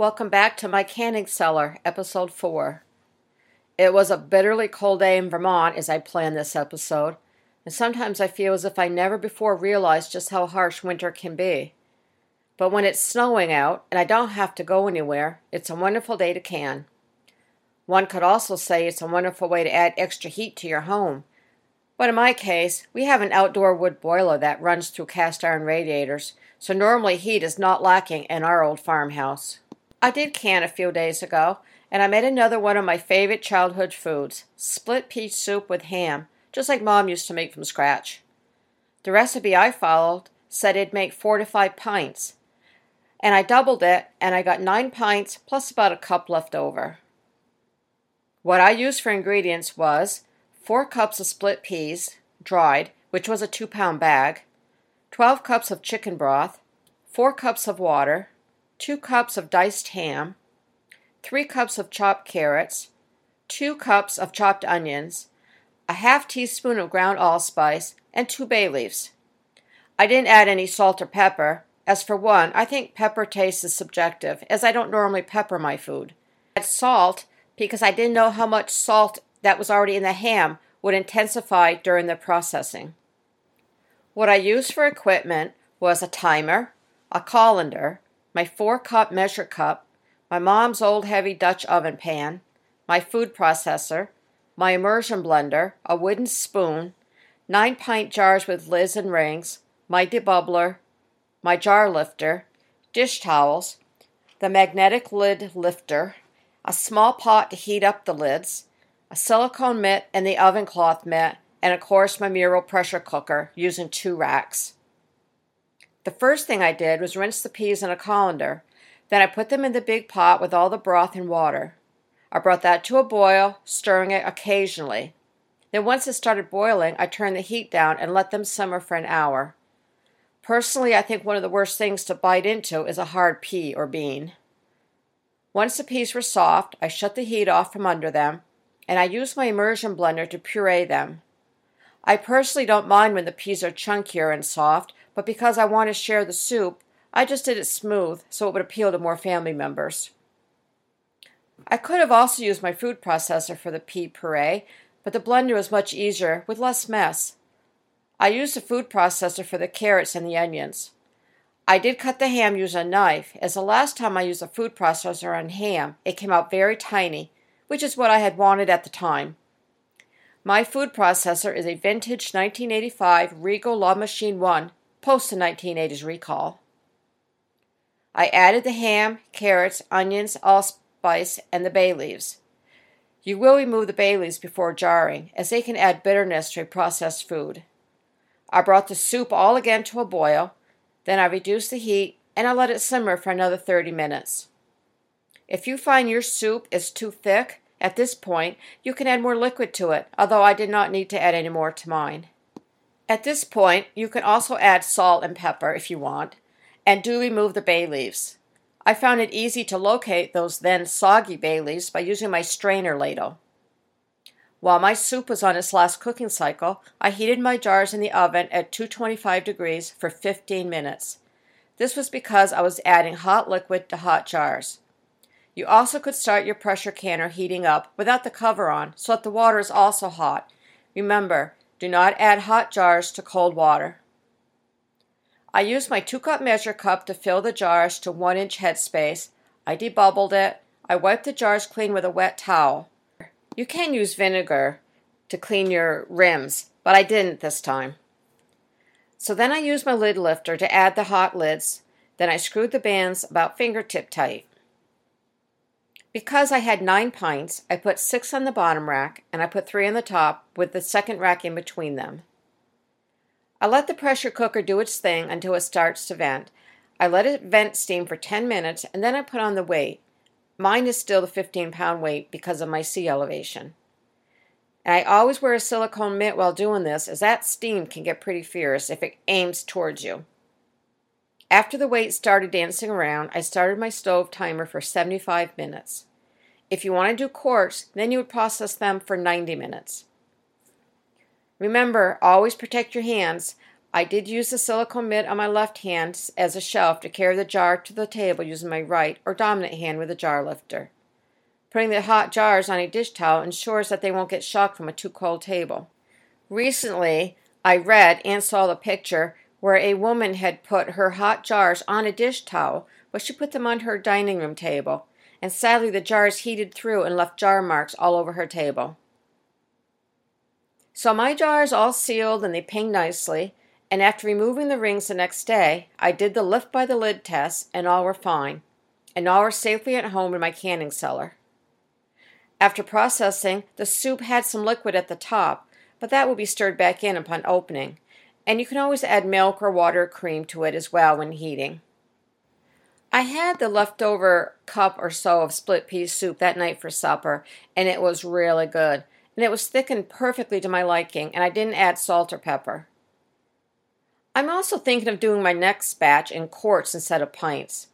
Welcome back to my canning cellar, episode 4. It was a bitterly cold day in Vermont as I planned this episode, and sometimes I feel as if I never before realized just how harsh winter can be. But when it's snowing out and I don't have to go anywhere, it's a wonderful day to can. One could also say it's a wonderful way to add extra heat to your home. But in my case, we have an outdoor wood boiler that runs through cast iron radiators, so normally heat is not lacking in our old farmhouse. I did can a few days ago, and I made another one of my favorite childhood foods split pea soup with ham, just like Mom used to make from scratch. The recipe I followed said it'd make four to five pints, and I doubled it, and I got nine pints plus about a cup left over. What I used for ingredients was 4 cups of split peas, dried, which was a 2 pound bag, 12 cups of chicken broth, 4 cups of water, 2 cups of diced ham, 3 cups of chopped carrots, 2 cups of chopped onions, a half teaspoon of ground allspice, and 2 bay leaves. I didn't add any salt or pepper. As for one, I think pepper taste is subjective, as I don't normally pepper my food. I add salt because I didn't know how much salt that was already in the ham would intensify during the processing. What I used for equipment was a timer, a colander, my four cup measure cup, my mom's old heavy Dutch oven pan, my food processor, my immersion blender, a wooden spoon, nine pint jars with lids and rings, my debubbler, my jar lifter, dish towels, the magnetic lid lifter, a small pot to heat up the lids, a silicone mitt and the oven cloth mitt, and of course my Mirro pressure cooker using two racks. The first thing I did was rinse the peas in a colander. Then I put them in the big pot with all the broth and water. I brought that to a boil, stirring it occasionally. Then, once it started boiling, I turned the heat down and let them simmer for an hour. Personally, I think one of the worst things to bite into is a hard pea or bean. Once the peas were soft, I shut the heat off from under them, and I used my immersion blender to puree them. I personally don't mind when the peas are chunkier and soft, but because I want to share the soup, I just did it smooth so it would appeal to more family members. I could have also used my food processor for the pea puree, but the blender was much easier with less mess. I used the food processor for the carrots and the onions. I did cut the ham using a knife, as the last time I used a food processor on ham, it came out very tiny, which is what I had wanted at the time. My food processor is a vintage 1985 Regal La Machine 1, post the 1980s recall. I added the ham, carrots, onions, allspice, and the bay leaves. You will remove the bay leaves before jarring, as they can add bitterness to a processed food. I brought the soup all again to a boil, then I reduced the heat and I let it simmer for another 30 minutes. If you find your soup is too thick, at this point, you can add more liquid to it, although I did not need to add any more to mine. At this point, you can also add salt and pepper if you want, and do remove the bay leaves. I found it easy to locate those then soggy bay leaves by using my strainer ladle. While my soup was on its last cooking cycle, I heated my jars in the oven at 225 degrees for 15 minutes. This was because I was adding hot liquid to hot jars. You also could start your pressure canner heating up without the cover on so that the water is also hot. Remember, do not add hot jars to cold water. I used my 2 cup measure cup to fill the jars to 1 inch headspace. I debubbled it. I wiped the jars clean with a wet towel. You can use vinegar to clean your rims, but I didn't this time. So then I used my lid lifter to add the hot lids. Then I screwed the bands about fingertip tight. Because I had nine pints, I put six on the bottom rack and I put three on the top with the second rack in between them. I let the pressure cooker do its thing until it starts to vent. I let it vent steam for 10 minutes and then I put on the weight. Mine is still the 15 pound weight because of my sea elevation. And I always wear a silicone mitt while doing this, as that steam can get pretty fierce if it aims towards you. After the weight started dancing around, I started my stove timer for 75 minutes. If you want to do quarts, then you would process them for 90 minutes. Remember, always protect your hands, I did use the silicone mitt on my left hand as a shelf to carry the jar to the table using my right or dominant hand with a jar lifter. Putting the hot jars on a dish towel ensures that they won't get shocked from a too cold table. Recently, I read and saw the picture where a woman had put her hot jars on a dish towel, but she put them on her dining room table, and sadly the jars heated through and left jar marks all over her table. So my jars all sealed and they pinged nicely, and after removing the rings the next day, I did the lift by the lid test and all were fine, and all were safely at home in my canning cellar. After processing, the soup had some liquid at the top, but that will be stirred back in upon opening, and you can always add milk or water or cream to it as well when heating. I had the leftover cup or so of split pea soup that night for supper, and it was really good. And it was thickened perfectly to my liking, and I didn't add salt or pepper. I'm also thinking of doing my next batch in quarts instead of pints.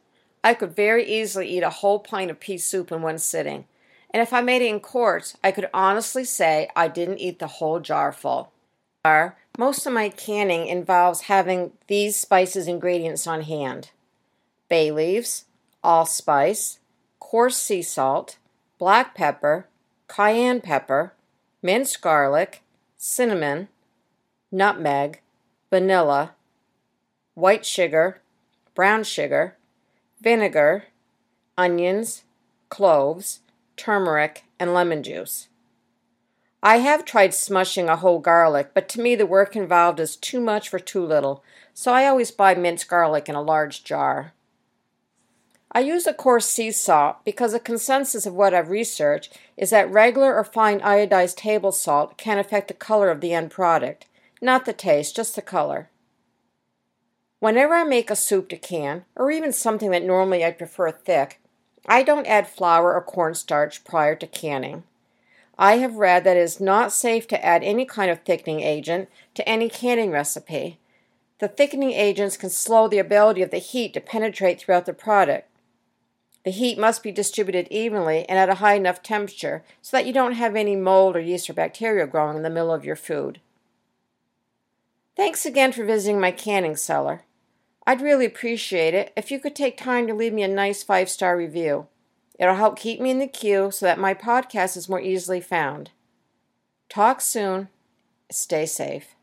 I could very easily eat a whole pint of pea soup in one sitting, and if I made it in quarts, I could honestly say I didn't eat the whole jar full. Most of my canning involves having these spices ingredients on hand bay leaves, allspice, coarse sea salt, black pepper, cayenne pepper, minced garlic, cinnamon, nutmeg, vanilla, white sugar, brown sugar, vinegar, onions, cloves, turmeric, and lemon juice. I have tried smushing a whole garlic, but to me the work involved is too much for too little, so I always buy minced garlic in a large jar. I use a coarse sea salt because a consensus of what I've researched is that regular or fine iodized table salt can affect the color of the end product, not the taste, just the color. Whenever I make a soup to can, or even something that normally I'd prefer thick, I don't add flour or cornstarch prior to canning. I have read that it is not safe to add any kind of thickening agent to any canning recipe. The thickening agents can slow the ability of the heat to penetrate throughout the product, the heat must be distributed evenly and at a high enough temperature so that you don't have any mold or yeast or bacteria growing in the middle of your food. Thanks again for visiting my canning cellar. I'd really appreciate it if you could take time to leave me a nice five star review. It'll help keep me in the queue so that my podcast is more easily found. Talk soon. Stay safe.